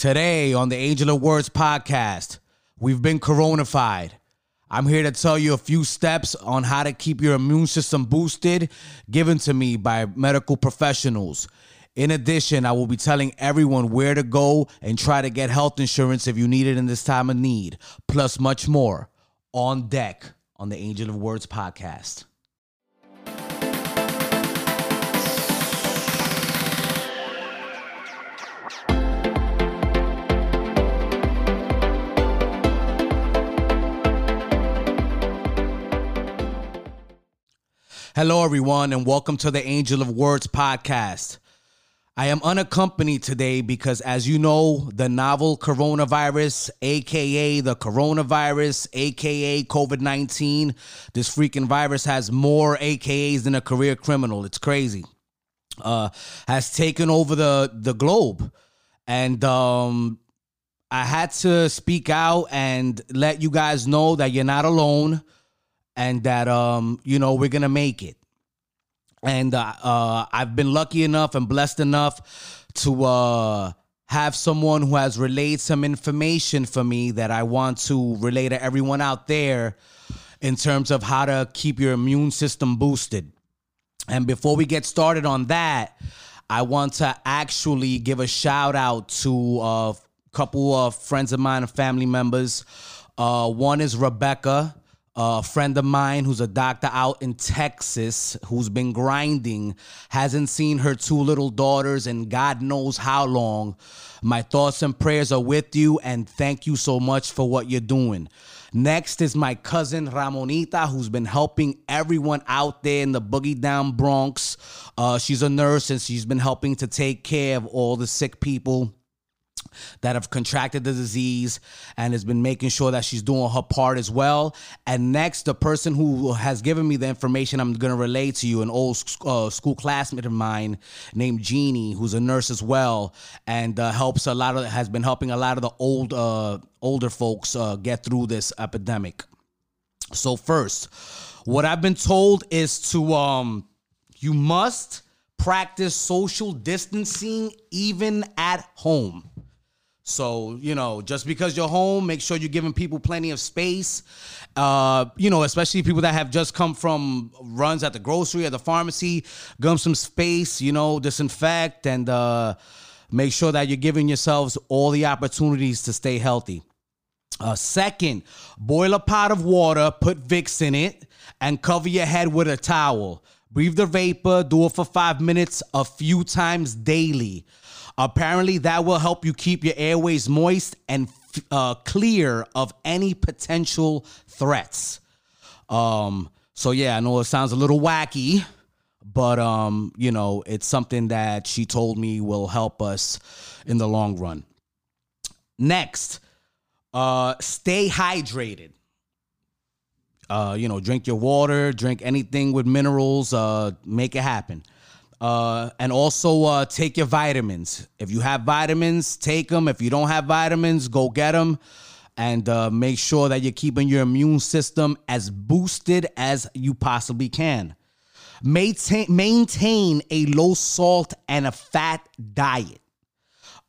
Today on the Angel of Words podcast, we've been coronafied. I'm here to tell you a few steps on how to keep your immune system boosted, given to me by medical professionals. In addition, I will be telling everyone where to go and try to get health insurance if you need it in this time of need, plus much more on deck on the Angel of Words podcast. Hello, everyone, and welcome to the Angel of Words podcast. I am unaccompanied today because, as you know, the novel coronavirus, aka the coronavirus, aka COVID 19, this freaking virus has more AKAs than a career criminal. It's crazy. Uh, has taken over the, the globe. And um, I had to speak out and let you guys know that you're not alone and that um you know we're gonna make it. And uh, uh i've been lucky enough and blessed enough to uh have someone who has relayed some information for me that i want to relay to everyone out there in terms of how to keep your immune system boosted. And before we get started on that i want to actually give a shout out to a couple of friends of mine and family members. Uh, one is rebecca a friend of mine who's a doctor out in Texas who's been grinding, hasn't seen her two little daughters in God knows how long. My thoughts and prayers are with you, and thank you so much for what you're doing. Next is my cousin Ramonita, who's been helping everyone out there in the Boogie Down Bronx. Uh, she's a nurse and she's been helping to take care of all the sick people that have contracted the disease and has been making sure that she's doing her part as well. And next, the person who has given me the information I'm going to relay to you, an old uh, school classmate of mine named Jeannie, who's a nurse as well, and uh, helps a lot of has been helping a lot of the old uh, older folks uh, get through this epidemic. So first, what I've been told is to um, you must practice social distancing even at home. So, you know, just because you're home, make sure you're giving people plenty of space. Uh, you know, especially people that have just come from runs at the grocery or the pharmacy, give them some space, you know, disinfect and uh, make sure that you're giving yourselves all the opportunities to stay healthy. Uh, second, boil a pot of water, put Vicks in it, and cover your head with a towel. Breathe the vapor, do it for five minutes a few times daily. Apparently, that will help you keep your airways moist and uh, clear of any potential threats. Um, so yeah, I know it sounds a little wacky, but um, you know, it's something that she told me will help us in the long run. Next, uh, stay hydrated. Uh, you know, drink your water, drink anything with minerals, uh, make it happen. Uh, and also uh, take your vitamins. If you have vitamins, take them. If you don't have vitamins, go get them. And uh, make sure that you're keeping your immune system as boosted as you possibly can. Maintain, maintain a low salt and a fat diet.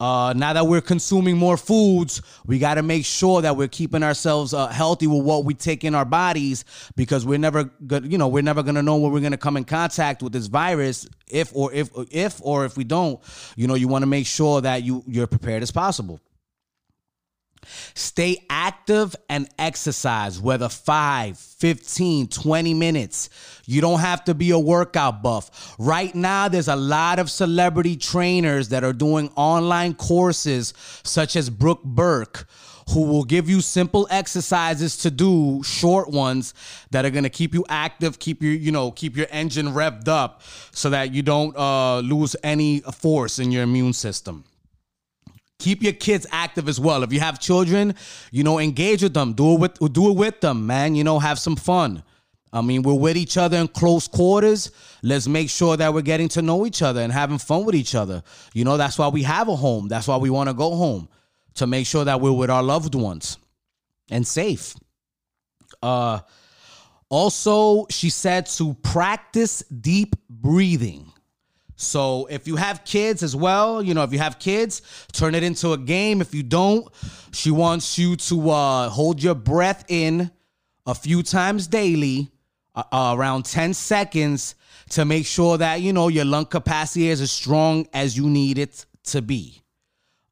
Uh, now that we're consuming more foods, we got to make sure that we're keeping ourselves uh, healthy with what we take in our bodies because we're never good. You know, we're never gonna know when we're gonna come in contact with this virus. If or if if or if we don't, you know, you want to make sure that you you're prepared as possible. Stay active and exercise, whether 5, 15, 20 minutes. You don't have to be a workout buff. Right now, there's a lot of celebrity trainers that are doing online courses, such as Brooke Burke, who will give you simple exercises to do, short ones that are gonna keep you active, keep your, you know, keep your engine revved up so that you don't uh, lose any force in your immune system keep your kids active as well. If you have children, you know, engage with them. Do it with do it with them, man. You know, have some fun. I mean, we're with each other in close quarters. Let's make sure that we're getting to know each other and having fun with each other. You know, that's why we have a home. That's why we want to go home to make sure that we're with our loved ones and safe. Uh also, she said to practice deep breathing. So if you have kids as well, you know, if you have kids, turn it into a game. If you don't, she wants you to uh, hold your breath in a few times daily, uh, uh, around 10 seconds, to make sure that, you know, your lung capacity is as strong as you need it to be.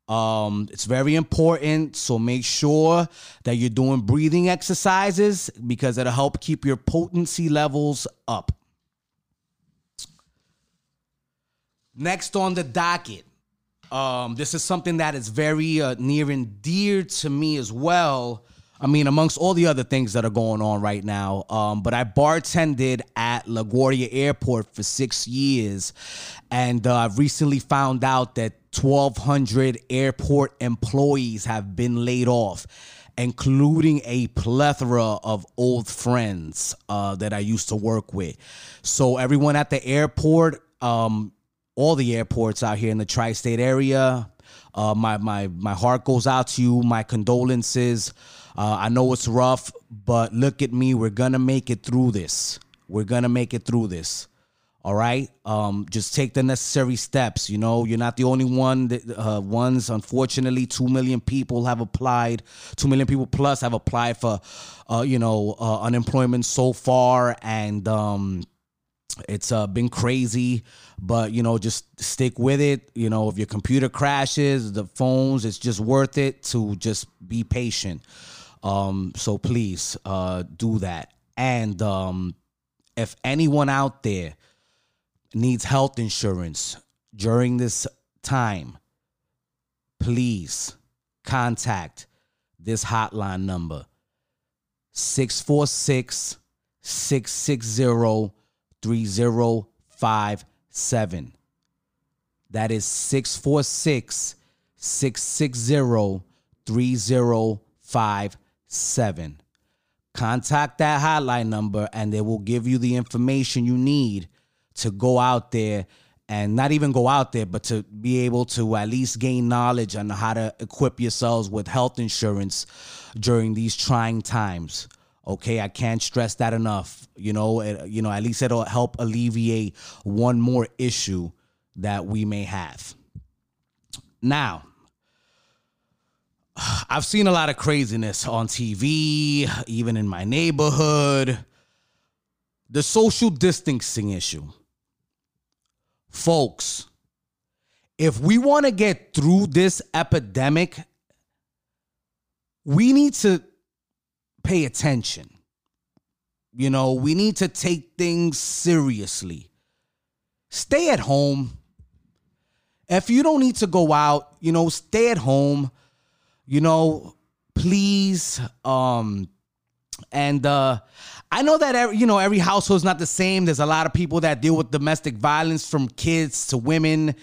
Um, it's very important. So make sure that you're doing breathing exercises because it'll help keep your potency levels up. Next on the docket, um, this is something that is very uh, near and dear to me as well. I mean, amongst all the other things that are going on right now. Um, but I bartended at LaGuardia Airport for six years, and uh, I've recently found out that 1,200 airport employees have been laid off, including a plethora of old friends uh, that I used to work with. So everyone at the airport, um, all the airports out here in the tri-state area. Uh, my my my heart goes out to you. My condolences. Uh, I know it's rough, but look at me. We're gonna make it through this. We're gonna make it through this. All right. Um, just take the necessary steps. You know, you're not the only one. That, uh, ones, unfortunately, two million people have applied. Two million people plus have applied for, uh, you know, uh, unemployment so far, and um, it's uh, been crazy, but you know, just stick with it. You know, if your computer crashes, the phones, it's just worth it to just be patient. Um, so please uh, do that. And um, if anyone out there needs health insurance during this time, please contact this hotline number 646 660 3057. That is 646 660 3057. Contact that hotline number and they will give you the information you need to go out there and not even go out there, but to be able to at least gain knowledge on how to equip yourselves with health insurance during these trying times. Okay, I can't stress that enough. You know, it, you know, at least it'll help alleviate one more issue that we may have. Now, I've seen a lot of craziness on TV, even in my neighborhood. The social distancing issue. Folks, if we want to get through this epidemic, we need to pay attention. You know, we need to take things seriously. Stay at home. If you don't need to go out, you know, stay at home. You know, please um and uh I know that every, you know every household is not the same. There's a lot of people that deal with domestic violence from kids to women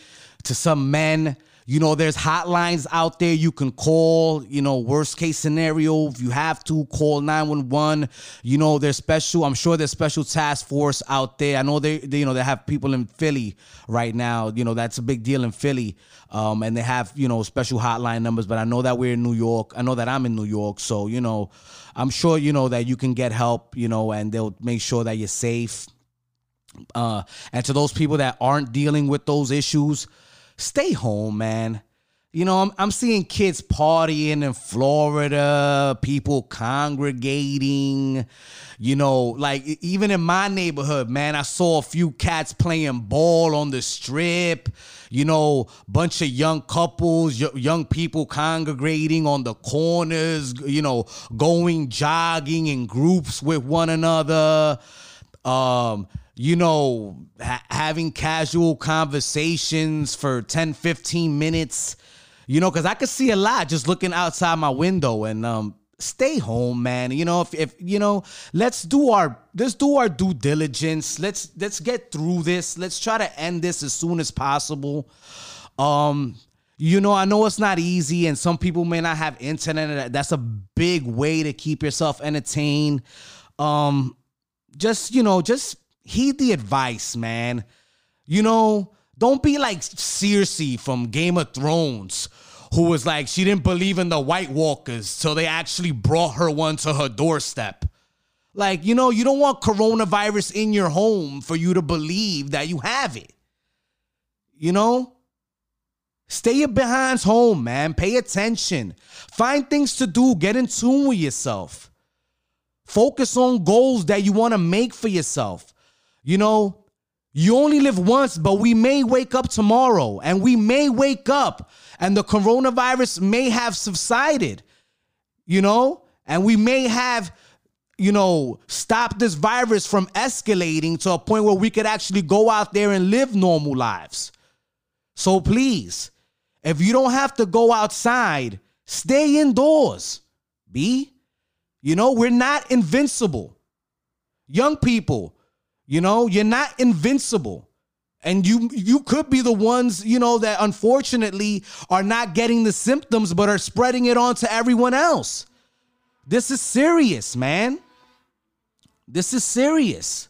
to some men. You know, there's hotlines out there you can call. You know, worst case scenario, if you have to, call 911. You know, there's special, I'm sure there's special task force out there. I know they, they you know, they have people in Philly right now. You know, that's a big deal in Philly. Um, and they have, you know, special hotline numbers. But I know that we're in New York. I know that I'm in New York. So, you know, I'm sure, you know, that you can get help, you know, and they'll make sure that you're safe. Uh, and to those people that aren't dealing with those issues, stay home, man. You know, I'm, I'm seeing kids partying in Florida, people congregating. You know, like even in my neighborhood, man, I saw a few cats playing ball on the strip. You know, bunch of young couples, young people congregating on the corners, you know, going jogging in groups with one another. Um, you know, ha- having casual conversations for 10, 15 minutes, you know, because I could see a lot just looking outside my window and, um, stay home man. You know if, if you know let's do our let's do our due diligence. Let's let's get through this. Let's try to end this as soon as possible. Um you know i know it's not easy and some people may not have internet. That's a big way to keep yourself entertained. Um just you know just heed the advice, man. You know, don't be like Cersei from Game of Thrones, who was like, she didn't believe in the White Walkers, so they actually brought her one to her doorstep. Like, you know, you don't want coronavirus in your home for you to believe that you have it. You know? Stay your behinds home, man. Pay attention. Find things to do. Get in tune with yourself. Focus on goals that you want to make for yourself. You know, you only live once, but we may wake up tomorrow and we may wake up and the coronavirus may have subsided, you know, and we may have, you know, stopped this virus from escalating to a point where we could actually go out there and live normal lives. So please, if you don't have to go outside, stay indoors. B. You know, we're not invincible. Young people, you know, you're not invincible. And you you could be the ones, you know, that unfortunately are not getting the symptoms but are spreading it on to everyone else. This is serious, man. This is serious.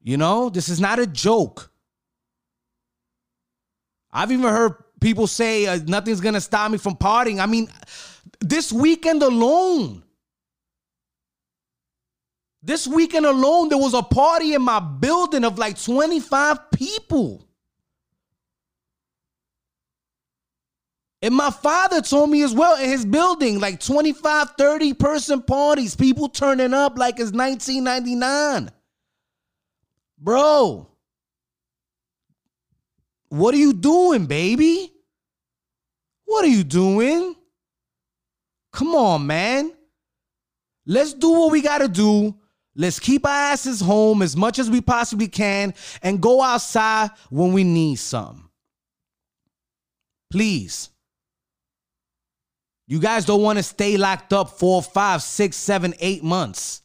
You know, this is not a joke. I've even heard people say uh, nothing's going to stop me from partying. I mean, this weekend alone, this weekend alone, there was a party in my building of like 25 people. And my father told me as well in his building, like 25, 30 person parties, people turning up like it's 1999. Bro, what are you doing, baby? What are you doing? Come on, man. Let's do what we got to do. Let's keep our asses home as much as we possibly can and go outside when we need some. Please. You guys don't want to stay locked up four, five, six, seven, eight months.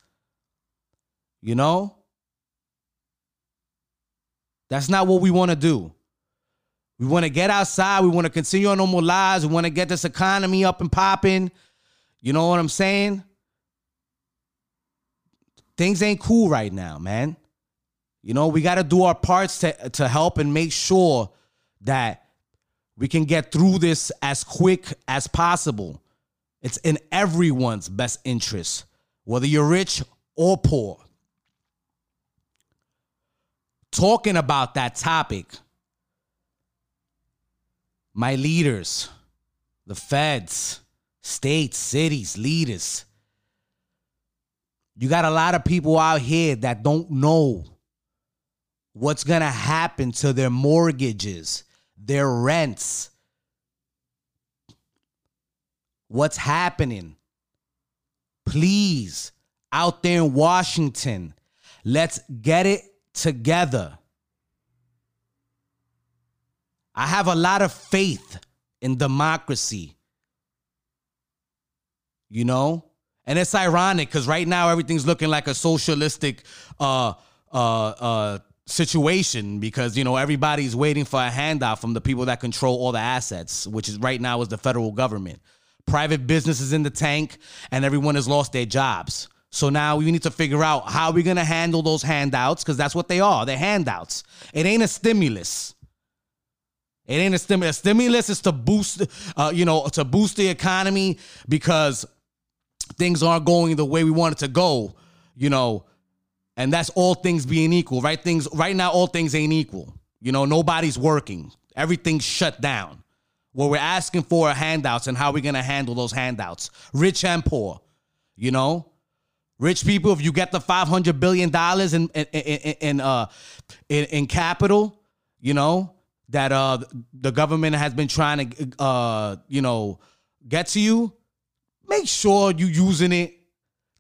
You know? That's not what we want to do. We want to get outside. We want to continue our normal lives. We want to get this economy up and popping. You know what I'm saying? Things ain't cool right now, man. You know, we got to do our parts to, to help and make sure that we can get through this as quick as possible. It's in everyone's best interest, whether you're rich or poor. Talking about that topic my leaders, the feds, states, cities, leaders. You got a lot of people out here that don't know what's going to happen to their mortgages, their rents. What's happening? Please, out there in Washington, let's get it together. I have a lot of faith in democracy. You know? And it's ironic because right now everything's looking like a socialistic uh uh uh situation because you know everybody's waiting for a handout from the people that control all the assets, which is right now is the federal government. Private businesses in the tank, and everyone has lost their jobs. So now we need to figure out how we're gonna handle those handouts because that's what they are. They're handouts. It ain't a stimulus. It ain't a stimulus. A stimulus is to boost, uh, you know, to boost the economy because things aren't going the way we want it to go, you know, and that's all things being equal, right? Things right now, all things ain't equal. You know, nobody's working. Everything's shut down. What we're asking for are handouts and how we're gonna handle those handouts, rich and poor. You know, rich people. If you get the five hundred billion dollars in in in, in uh in, in capital, you know, that uh the government has been trying to uh you know get to you, make sure you're using it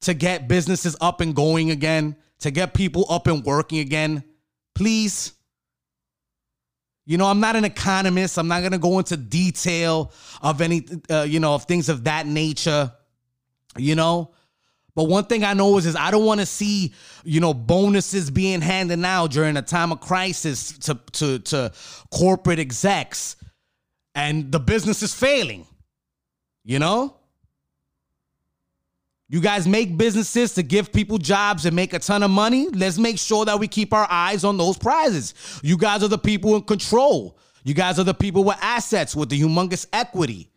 to get businesses up and going again, to get people up and working again. Please. You know, I'm not an economist. I'm not going to go into detail of any uh, you know, of things of that nature. You know, but one thing I know is, is I don't want to see, you know, bonuses being handed out during a time of crisis to, to, to corporate execs and the business is failing. You know? You guys make businesses to give people jobs and make a ton of money. Let's make sure that we keep our eyes on those prizes. You guys are the people in control. You guys are the people with assets, with the humongous equity.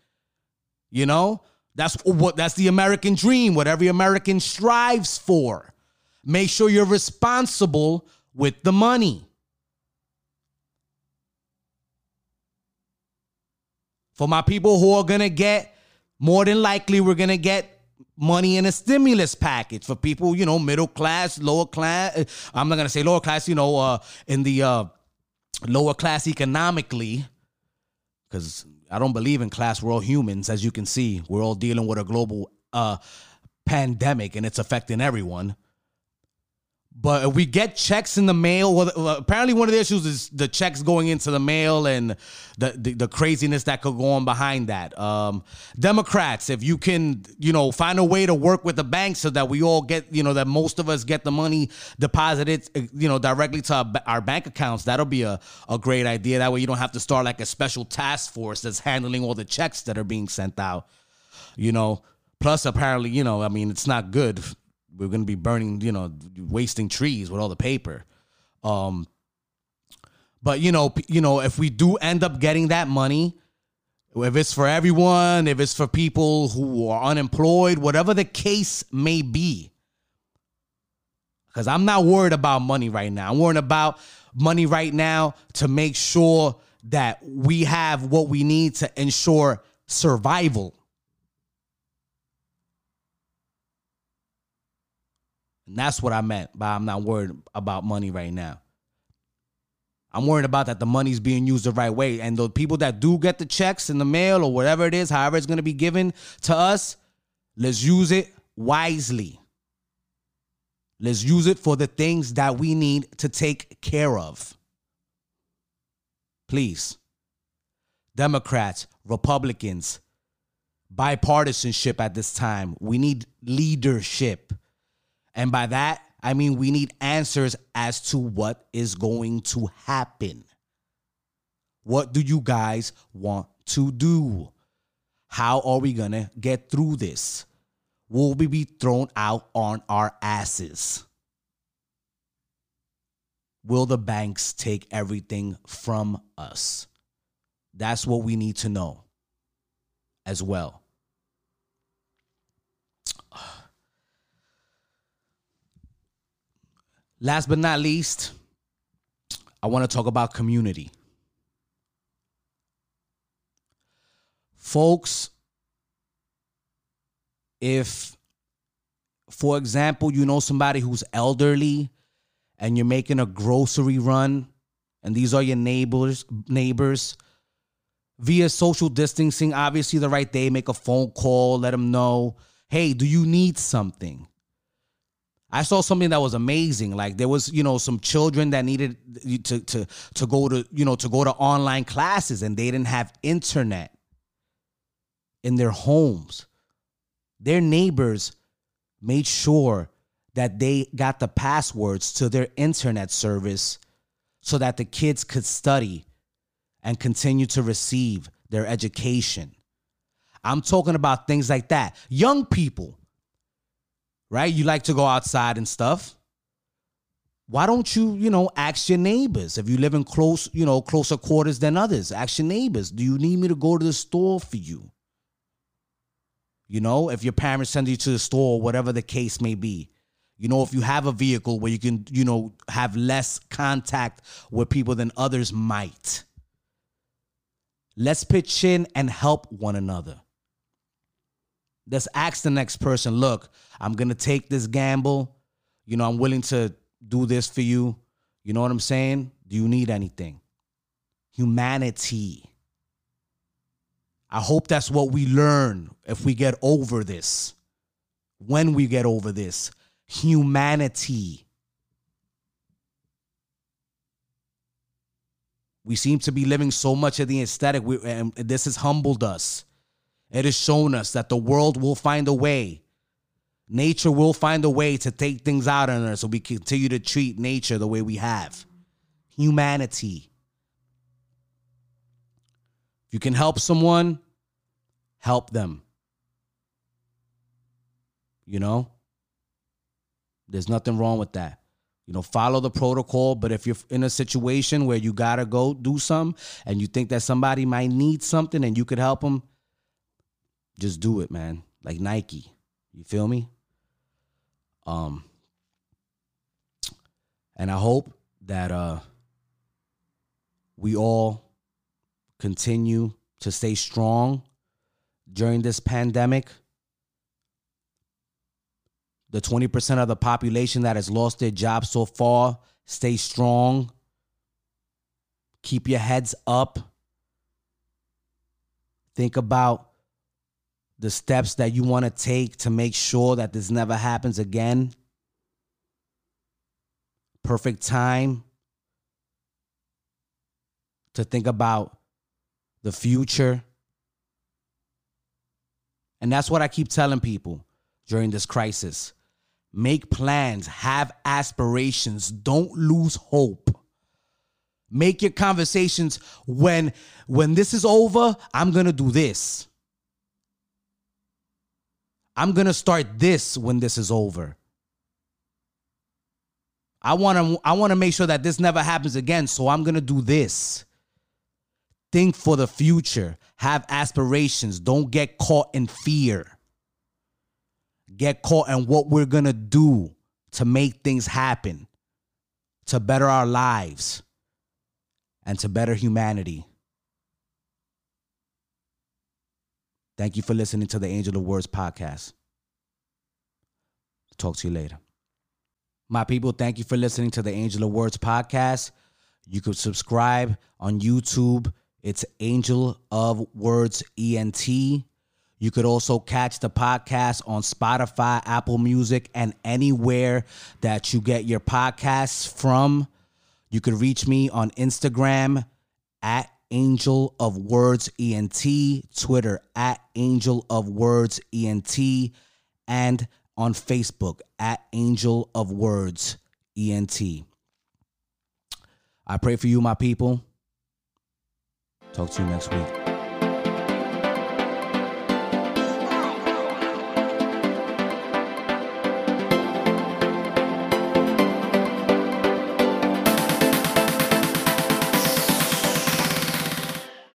You know, that's what that's the American dream, what every American strives for. Make sure you're responsible with the money. For my people who are gonna get, more than likely, we're gonna get money in a stimulus package for people, you know, middle class, lower class. I'm not gonna say lower class, you know, uh, in the uh, lower class economically, because I don't believe in class. We're all humans, as you can see. We're all dealing with a global uh, pandemic, and it's affecting everyone. But if we get checks in the mail, well, apparently one of the issues is the checks going into the mail and the, the, the craziness that could go on behind that. Um, Democrats, if you can, you know, find a way to work with the banks so that we all get, you know, that most of us get the money deposited, you know, directly to our, our bank accounts, that'll be a, a great idea. That way you don't have to start like a special task force that's handling all the checks that are being sent out, you know. Plus, apparently, you know, I mean, it's not good we're to be burning, you know, wasting trees with all the paper. Um, but you know, you know, if we do end up getting that money, if it's for everyone, if it's for people who are unemployed, whatever the case may be, because I'm not worried about money right now. I'm worried about money right now to make sure that we have what we need to ensure survival. And that's what I meant by I'm not worried about money right now. I'm worried about that the money's being used the right way. And the people that do get the checks in the mail or whatever it is, however it's going to be given to us, let's use it wisely. Let's use it for the things that we need to take care of. Please. Democrats, Republicans, bipartisanship at this time. We need leadership. And by that, I mean we need answers as to what is going to happen. What do you guys want to do? How are we going to get through this? Will we be thrown out on our asses? Will the banks take everything from us? That's what we need to know as well. Last but not least, I want to talk about community. Folks, if, for example, you know somebody who's elderly and you're making a grocery run, and these are your neighbors, neighbors, via social distancing, obviously the right day, make a phone call, let them know, hey, do you need something? I saw something that was amazing. Like there was, you know, some children that needed to to to go to, you know, to go to online classes and they didn't have internet in their homes. Their neighbors made sure that they got the passwords to their internet service so that the kids could study and continue to receive their education. I'm talking about things like that. Young people right? You like to go outside and stuff. Why don't you, you know, ask your neighbors if you live in close, you know, closer quarters than others? Ask your neighbors, do you need me to go to the store for you? You know, if your parents send you to the store, whatever the case may be. You know, if you have a vehicle where you can, you know, have less contact with people than others might. Let's pitch in and help one another. Let's ask the next person, look, I'm to take this gamble. You know, I'm willing to do this for you. You know what I'm saying? Do you need anything? Humanity. I hope that's what we learn if we get over this. When we get over this, humanity. We seem to be living so much of the aesthetic, we, and this has humbled us. It has shown us that the world will find a way. Nature will find a way to take things out on us so we continue to treat nature the way we have. Humanity. If you can help someone, help them. You know? There's nothing wrong with that. You know, follow the protocol. But if you're in a situation where you gotta go do something and you think that somebody might need something and you could help them, just do it, man. Like Nike. You feel me? Um and I hope that uh we all continue to stay strong during this pandemic. The 20% of the population that has lost their job so far, stay strong. Keep your heads up. Think about the steps that you want to take to make sure that this never happens again. Perfect time to think about the future. And that's what I keep telling people during this crisis. Make plans, have aspirations, don't lose hope. Make your conversations when when this is over, I'm going to do this. I'm going to start this when this is over. I want to I want to make sure that this never happens again, so I'm going to do this. Think for the future. Have aspirations. Don't get caught in fear. Get caught in what we're going to do to make things happen, to better our lives, and to better humanity. Thank you for listening to the Angel of Words podcast. Talk to you later. My people, thank you for listening to the Angel of Words podcast. You could subscribe on YouTube it's Angel of Words ENT. You could also catch the podcast on Spotify, Apple Music, and anywhere that you get your podcasts from. You could reach me on Instagram at Angel of Words ENT, Twitter at Angel of Words ENT, and on Facebook at Angel of Words ENT. I pray for you, my people. Talk to you next week.